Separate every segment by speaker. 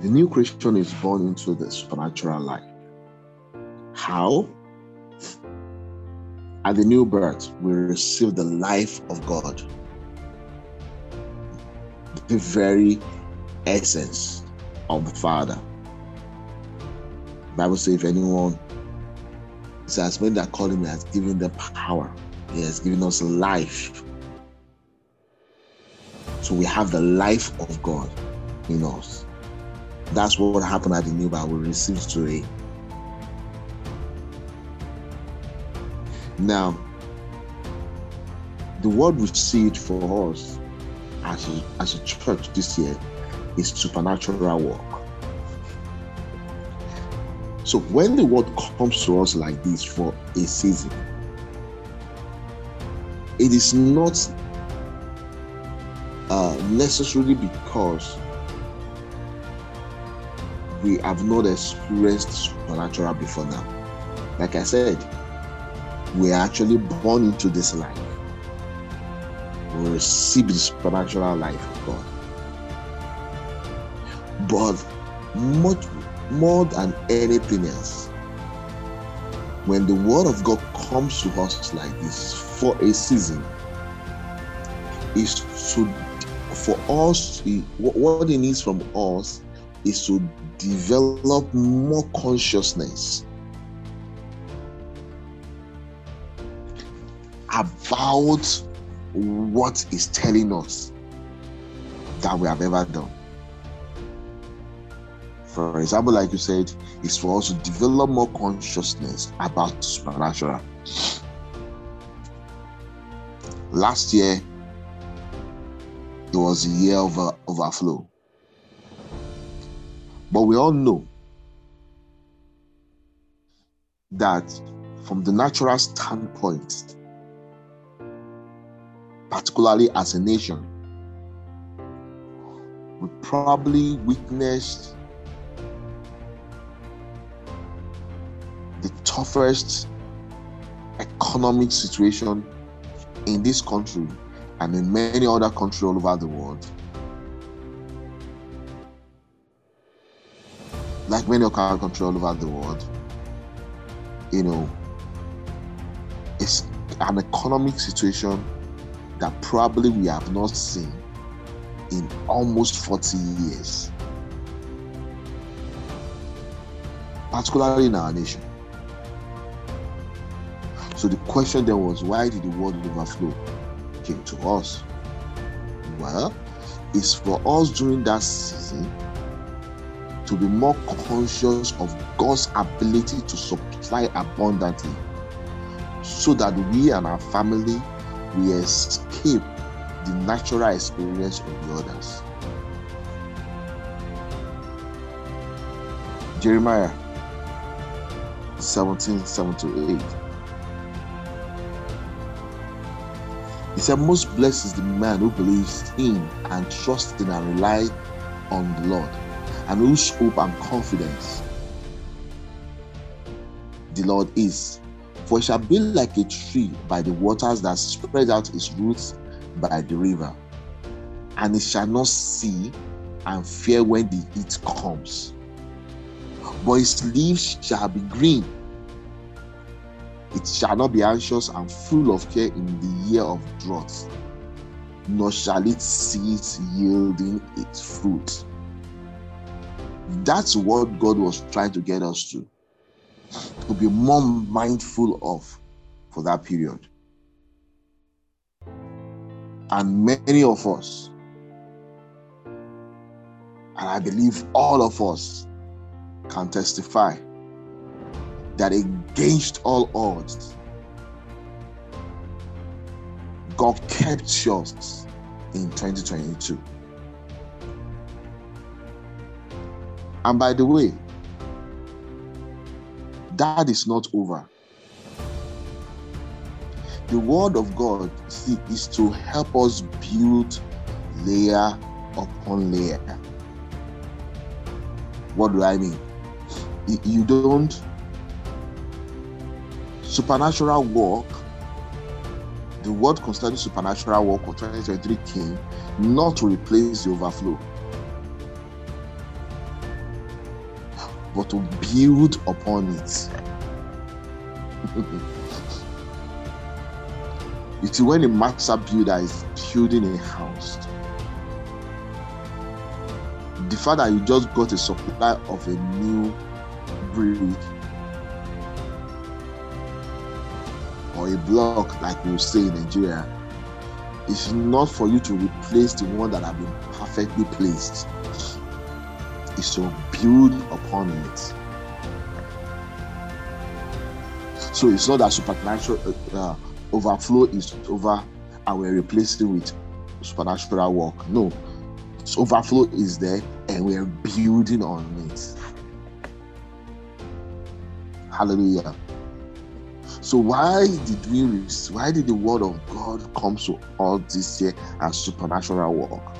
Speaker 1: The new creation is born into the supernatural life. How? At the new birth, we receive the life of God, the very essence of the Father. The Bible says, if anyone says, when that called him, he has given them power, he has given us life. So we have the life of God in us. That's what happened at the new birth. We received today. Now, the word see for us as a, as a church this year is supernatural work. So when the word comes to us like this for a season, it is not uh, necessarily because we have not experienced supernatural before now. Like I said, we are actually born into this life. We receive the supernatural life of God. But much more than anything else, when the word of God comes to us like this for a season, is to for us what it needs from us is to develop more consciousness about what is telling us that we have ever done. For example, like you said, is for us to develop more consciousness about supernatural. Last year, it was a year of uh, overflow. But we all know that from the natural standpoint, particularly as a nation, we probably witnessed the toughest economic situation in this country and in many other countries all over the world. Like many other countries all over the world, you know, it's an economic situation that probably we have not seen in almost 40 years, particularly in our nation. So the question then was, why did the world overflow came to us? Well, it's for us during that season to be more conscious of God's ability to supply abundantly so that we and our family we escape the natural experience of the others. Jeremiah 17 7 to 8. He said, Most blessed is the man who believes in and trusts in and relies on the Lord, and whose hope and confidence the Lord is. For it shall be like a tree by the waters that spread out its roots by the river, and it shall not see and fear when the heat comes. But its leaves shall be green. It shall not be anxious and full of care in the year of drought, nor shall it cease yielding its fruit. That's what God was trying to get us to to be more mindful of for that period. And many of us, and I believe all of us, can testify that against all odds, God kept us in 2022. And by the way, that is not over. The word of God see, is to help us build layer upon layer. What do I mean? You don't supernatural work. The word concerning supernatural work of 2023 came not to replace the overflow. But to build upon it. you see, when a master builder is building a house, the fact that you just got a supply of a new brick or a block, like we say in Nigeria, is not for you to replace the one that have been perfectly placed. It's to build upon it. So it's not that supernatural uh, overflow is over and we're replacing with supernatural work. No, so overflow is there and we're building on it. Hallelujah. So why did we why did the word of God come to us this year as supernatural work?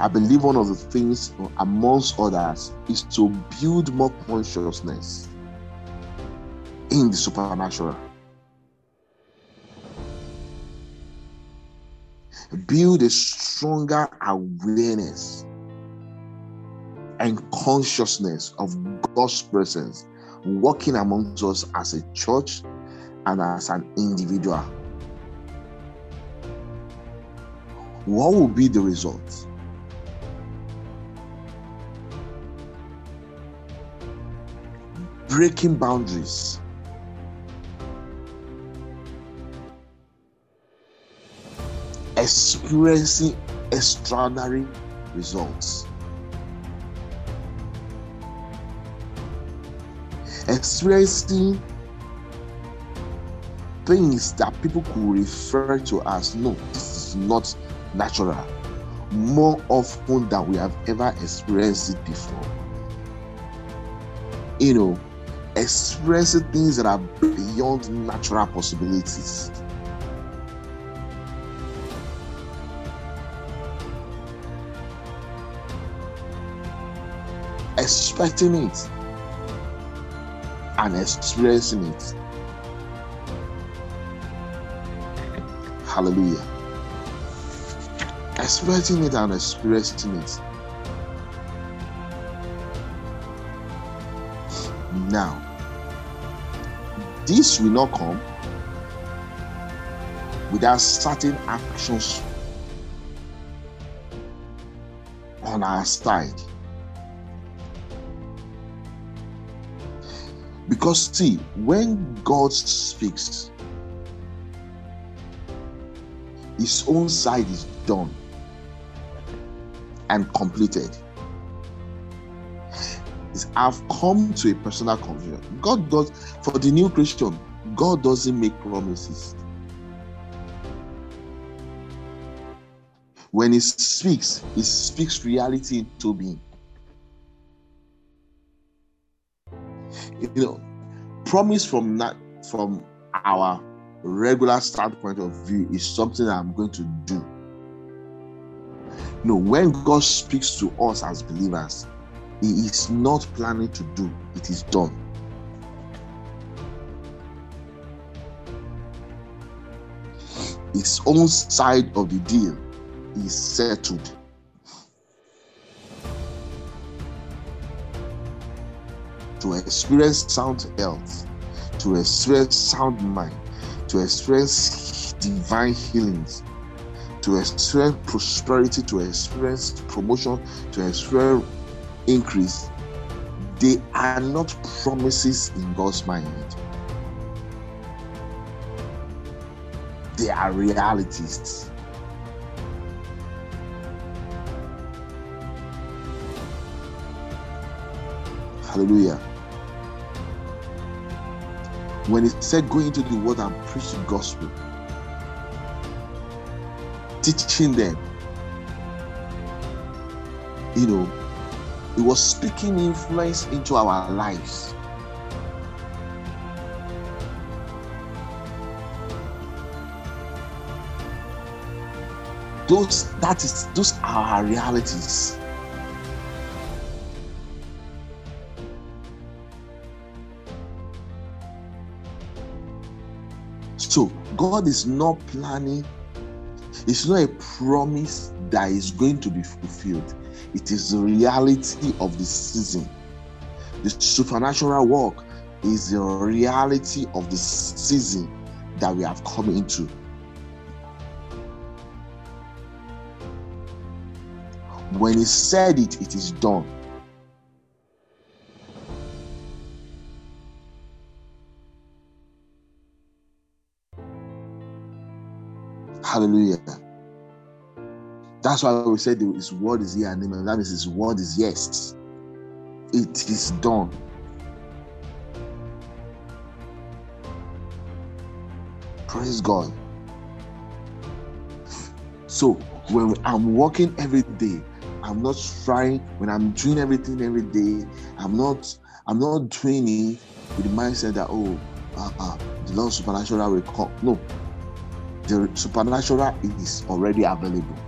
Speaker 1: I believe one of the things amongst others is to build more consciousness in the supernatural. Build a stronger awareness and consciousness of God's presence working amongst us as a church and as an individual. What will be the result? Breaking boundaries. Experiencing extraordinary results. experiencing things that people could refer to as no, this is not natural more often than we have ever experienced it before. You know, experiencing things that are beyond natural possibilities. Expecting it and experiencing it. Hallelujah. Experiencing it and experiencing it. Now, this will not come without certain actions on our side. Because, see, when God speaks, his own side is done and completed. I've come to a personal conclusion. God does, for the new Christian, God doesn't make promises. When He speaks, He speaks reality into being. you know, promise from that from our regular standpoint of view is something I'm going to do. Know, when God speaks to us as believers, He is not planning to do, it is done. His own side of the deal is settled. to experience sound health, to experience sound mind, to experience divine healings, to experience prosperity, to experience promotion, to experience increase. They are not promises in God's mind. They are realities. Hallelujah when he said go into the world and preach the gospel, teaching them, you know, he was speaking influence into our lives. Those that is those are our realities. So God is not planning, it's not a promise that is going to be fulfilled. It is the reality of the season The supernatural work is the reality of the season that we have come into. When he said it, it is done. Hallelujah. That's why we said his word is here and amen. That means his word is yes. It is done. Praise God. So when I'm working every day, I'm not trying when I'm doing everything every day. I'm not I'm not doing it with the mindset that oh uh, uh, the Lord supernatural will come. No, the supernatural is already available.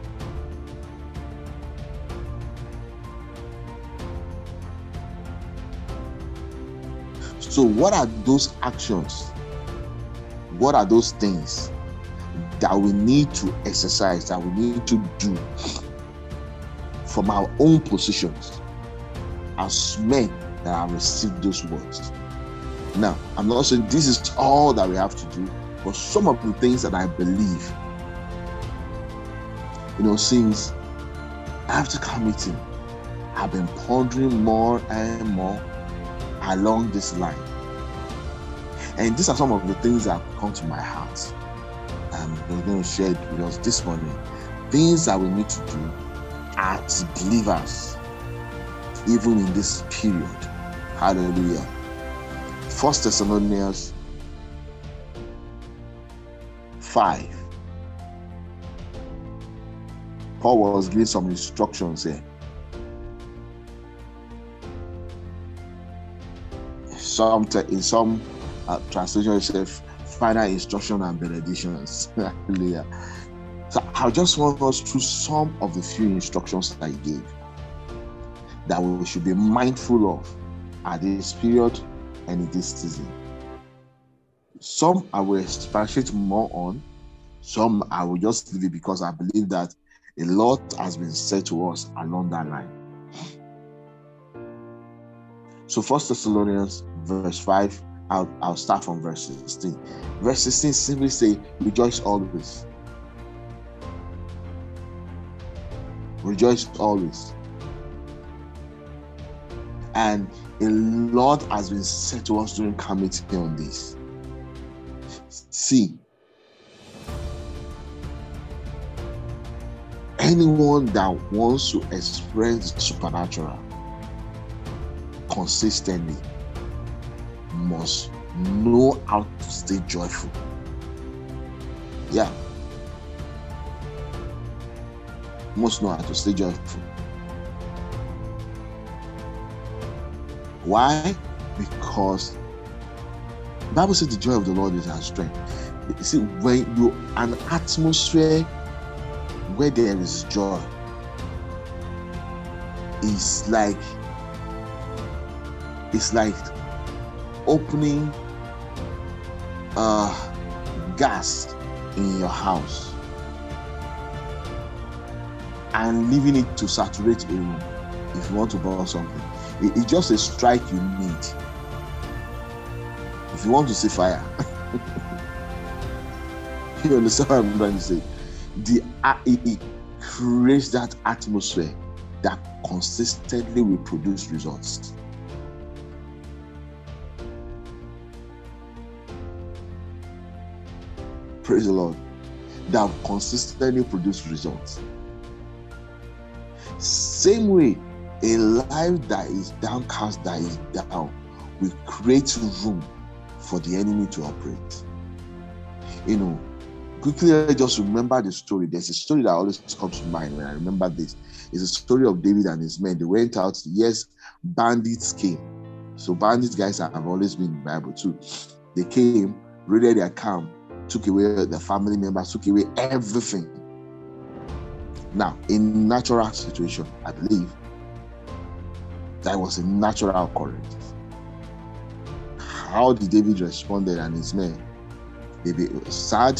Speaker 1: So, what are those actions? What are those things that we need to exercise, that we need to do from our own positions as men that have received those words? Now, I'm not saying this is all that we have to do, but some of the things that I believe, you know, since after committing, I've been pondering more and more along this line. And these are some of the things that come to my heart. Um, I'm going to share it with us this morning. Things that we need to do as believers, even in this period. Hallelujah. First Thessalonians 5. Paul was giving some instructions here. Some in some uh, translation says final instruction and benedictions. Hallelujah. So I just want us through some of the few instructions that he gave that we should be mindful of at this period and in this season. Some I will expatiate more on, some I will just leave it because I believe that a lot has been said to us along that line. So, First Thessalonians verse 5, I'll, I'll start from verse 16. Verse 16 simply say, Rejoice always. Rejoice always. And a lot has been said to us during committee on this. See, anyone that wants to experience the supernatural consistently must know how to stay joyful. Yeah. Must know how to stay joyful. Why? Because Bible says the joy of the Lord is our strength. You see, when you an atmosphere where there is joy, it's like it's like opening uh gas in your house and leaving it to saturate a room if you want to burn something. It, it's just a strike you need if you want to see fire. you understand what I'm trying to say? The uh, it, it creates that atmosphere that consistently will produce results. Praise the Lord. That consistently produce results. Same way, a life that is downcast, that is down, will create room for the enemy to operate. You know, quickly just remember the story. There's a story that always comes to mind when I remember this. It's a story of David and his men. They went out, yes, bandits came. So bandits guys have always been in the Bible too. They came, raided their camp, took away the family members, took away everything. Now, in natural situation, I believe that was a natural occurrence how did David responded and his men? They were sad,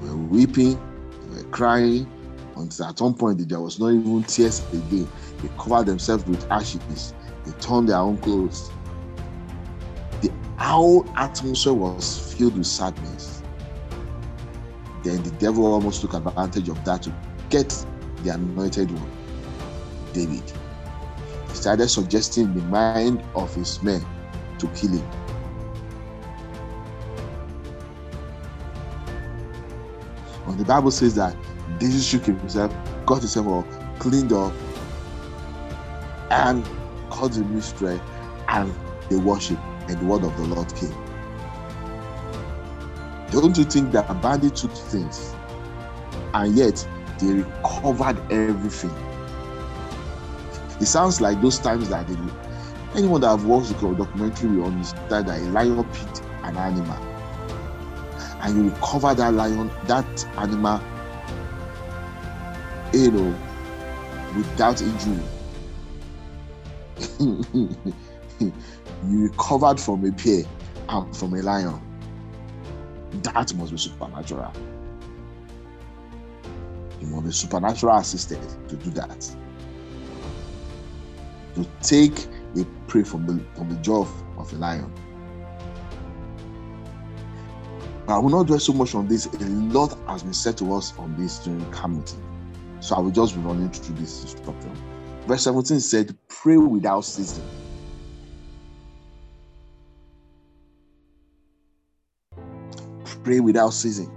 Speaker 1: they were weeping, they were crying, until at one point there was not even tears again. They covered themselves with ashes. They turned their own clothes The whole atmosphere was filled with sadness. Then the devil almost took advantage of that to get the anointed one, David. He started suggesting the mind of his men to kill him. When the Bible says that David shook himself, got himself cleaned up, and called the mystery, and they worship, and the word of the Lord came. Don't you think that a bandit took things and yet they recovered everything? It sounds like those times that they, anyone that have watched the documentary will understand that a lion picked an animal and you recover that lion, that animal, you know, without injury. you recovered from a bear and from a lion. That must be supernatural. You must be supernatural assisted to do that. To take a prey from the from the jaw of, a lion. I will not dwell so much on this. A lot has been said to us on this during camp. So I will just be running through this instruction. Verse 17 said, Pray without ceasing. Pray without ceasing.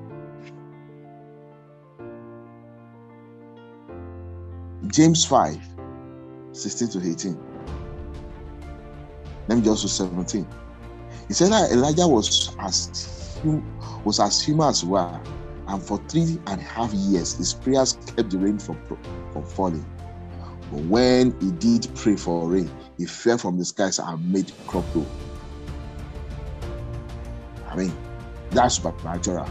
Speaker 1: James 5 16 to 18. Let me just do 17. He said that Elijah was as was as human as well, and for three and a half years his prayers kept the rain from, from falling. But when he did pray for rain, he fell from the skies and made crop grow. I mean, that's supernatural.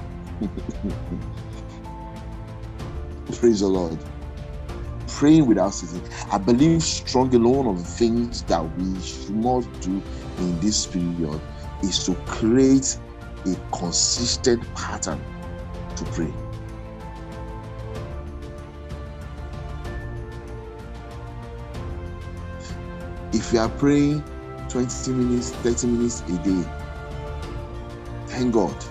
Speaker 1: Praise the Lord. Praying without ceasing. I believe strongly one of the things that we must do in this period is to create a consistent pattern to pray. If you are praying 20 minutes, 30 minutes a day, thank God.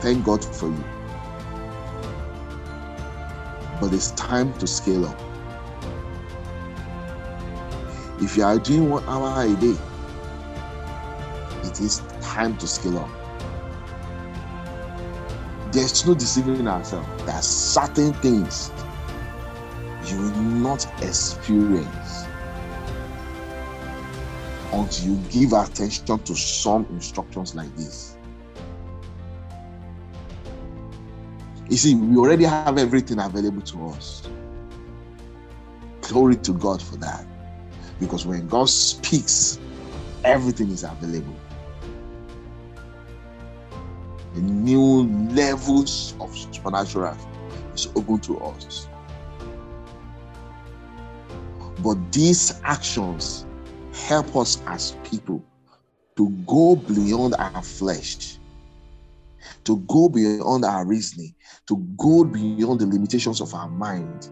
Speaker 1: Thank God for you. But it's time to scale up. If you are doing one hour a day, it is time to scale up. There's no deceiving ourselves. There are certain things you will not experience until you give attention to some instructions like this. You see, we already have everything available to us. Glory to God for that. Because when God speaks, everything is available. The new levels of supernatural is open to us. But these actions help us as people to go beyond our flesh, to go beyond our reasoning, to go beyond the limitations of our mind,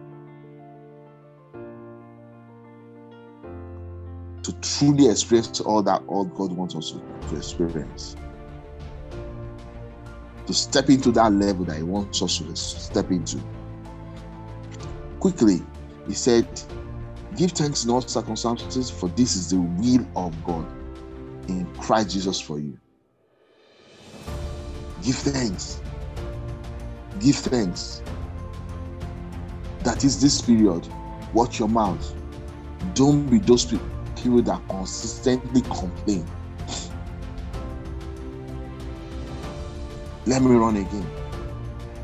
Speaker 1: to truly experience all that all God wants us to, to experience. To step into that level that He wants us to step into. Quickly, He said, Give thanks in all circumstances, for this is the will of God in Christ Jesus for you. Give thanks. Give thanks. That is this period. Watch your mouth. Don't be those people that consistently complain. Let me run again.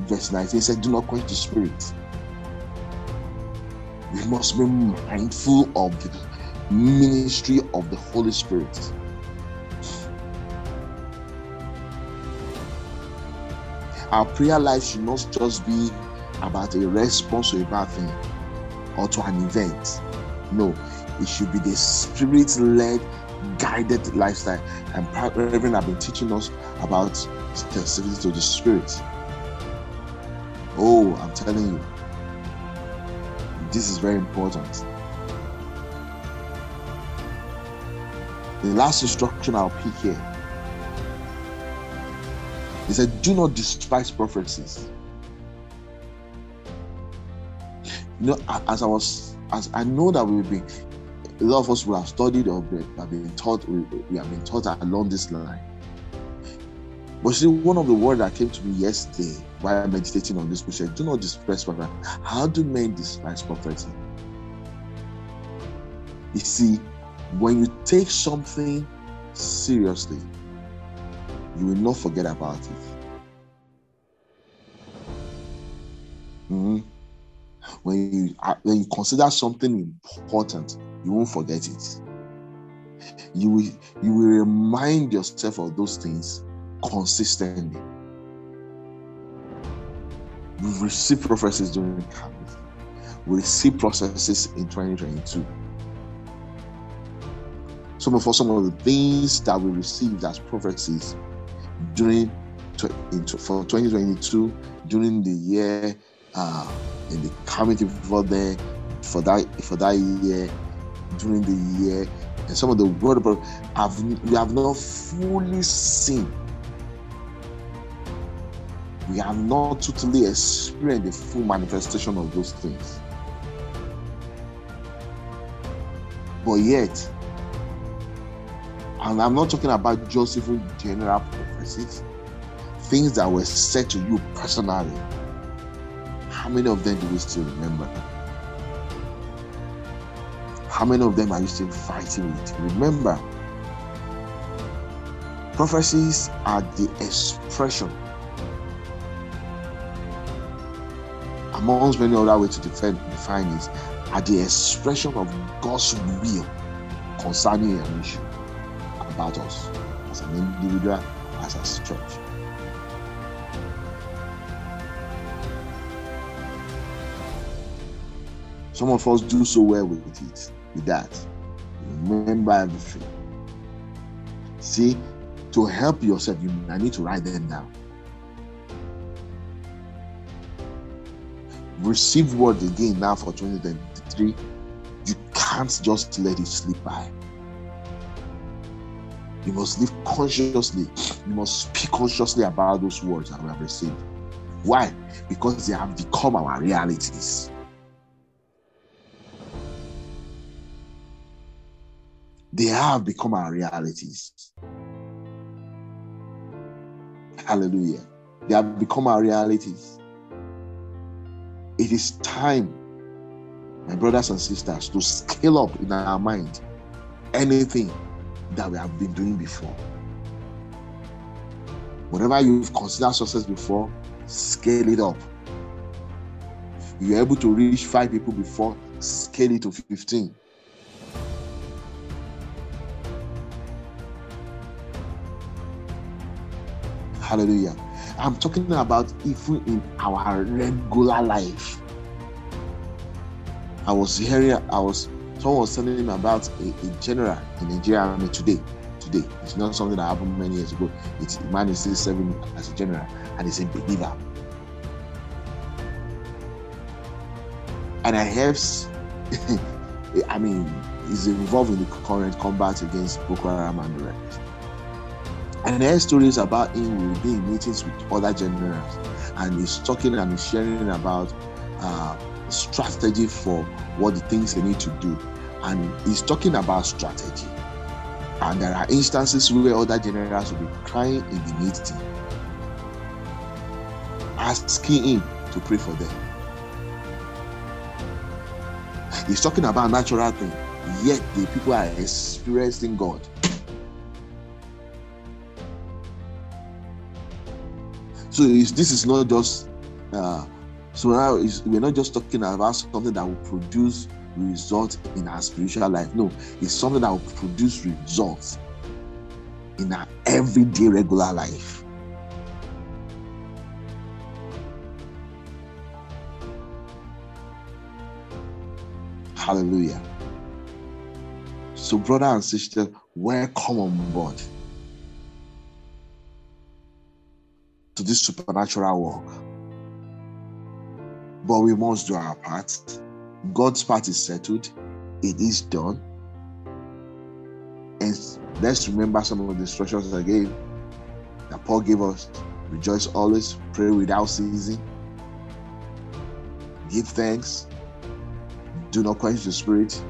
Speaker 1: Verse 19 said, Do not quench the spirit we must be mindful of the ministry of the Holy Spirit. Our prayer life should not just be about a response to a bad thing or to an event. No, it should be the spirit led, guided lifestyle. And Reverend have been teaching us about sensitivity to the spirit. Oh, I'm telling you, this is very important. The last instruction I'll pick here. He said, Do not despise prophecies. You know, as I was, as I know that we've been, a lot of us will have studied or have been taught, we, we have been taught along this line. But see, one of the words that came to me yesterday while meditating on this question, do not despise prophecy. How do men despise prophecy? You see, when you take something seriously, you will not forget about it. Mm-hmm. When you uh, when you consider something important, you won't forget it. You will you will remind yourself of those things consistently. We receive prophecies during campus. We receive processes in 2022. Some of us, some of the things that we received as prophecies during for 2022 during the year uh, in the community before then for that for that year during the year and some of the word but have we have not fully seen we have not totally experienced the full manifestation of those things but yet and i'm not talking about just even general prophecies things that were said to you personally how many of them do we still remember? How many of them are you still fighting with? Remember, prophecies are the expression, amongst many other ways to defend, define this, are the expression of God's will concerning an issue about us as an individual, as a church. Some of us do so well with it, with that. Remember everything. See, to help yourself, you I need to write them down. Receive word again now for 2023. You can't just let it slip by. You must live consciously. You must speak consciously about those words that we have received. Why? Because they have become our realities. they have become our realities. Hallelujah. They have become our realities. It is time, my brothers and sisters, to scale up in our mind anything that we have been doing before. Whatever you've considered success before, scale it up. You're able to reach five people before, scale it to 15. Hallelujah. I'm talking about even in our regular life. I was hearing, I was, someone was telling me about a, a general in Nigeria Army today. Today, it's not something that happened many years ago. It's a man is still serving as a general and he's a believer. And I have, I mean, he's involved in the current combat against Boko Haram and the rest. And are stories about him will be in meetings with other generals, and he's talking and he's sharing about uh, strategy for what the things they need to do. And he's talking about strategy. And there are instances where other generals will be crying in the meeting, asking him to pray for them. He's talking about natural things, yet the people are experiencing God. So this is not just uh, so now we're not just talking about something that will produce results in our spiritual life. No, it's something that will produce results in our everyday regular life. Hallelujah. So, brother and sister, welcome on board. To this supernatural work. But we must do our part. God's part is settled, it is done. And Let's remember some of the instructions again that Paul gave us. Rejoice always, pray without ceasing, give thanks, do not quench the spirit,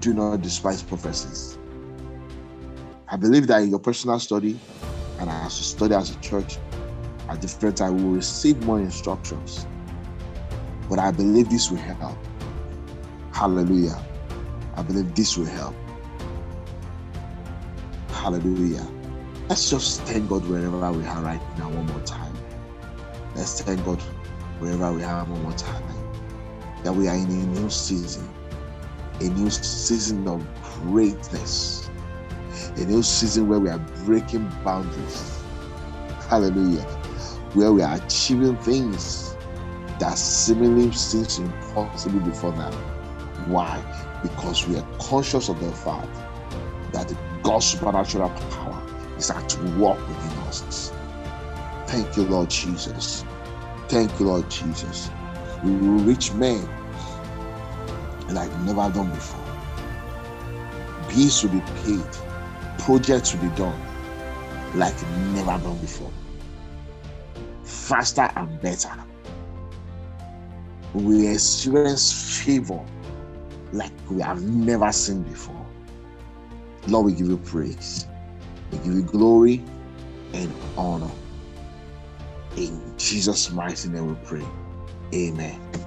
Speaker 1: do not despise prophecies. I believe that in your personal study and as you study as a church, at different times, we will receive more instructions. But I believe this will help. Hallelujah. I believe this will help. Hallelujah. Let's just thank God wherever we are right now, one more time. Let's thank God wherever we are one more time. That we are in a new season, a new season of greatness, a new season where we are breaking boundaries. Hallelujah. Where we are achieving things that seemingly seems impossible before now. Why? Because we are conscious of the fact that God's supernatural power is at work within us. Thank you, Lord Jesus. Thank you, Lord Jesus. We will reach men like never done before. Bills will be paid, projects will be done like never done before. Faster and better. We experience favor like we have never seen before. Lord, we give you praise. We give you glory and honor. In Jesus' mighty name we pray. Amen.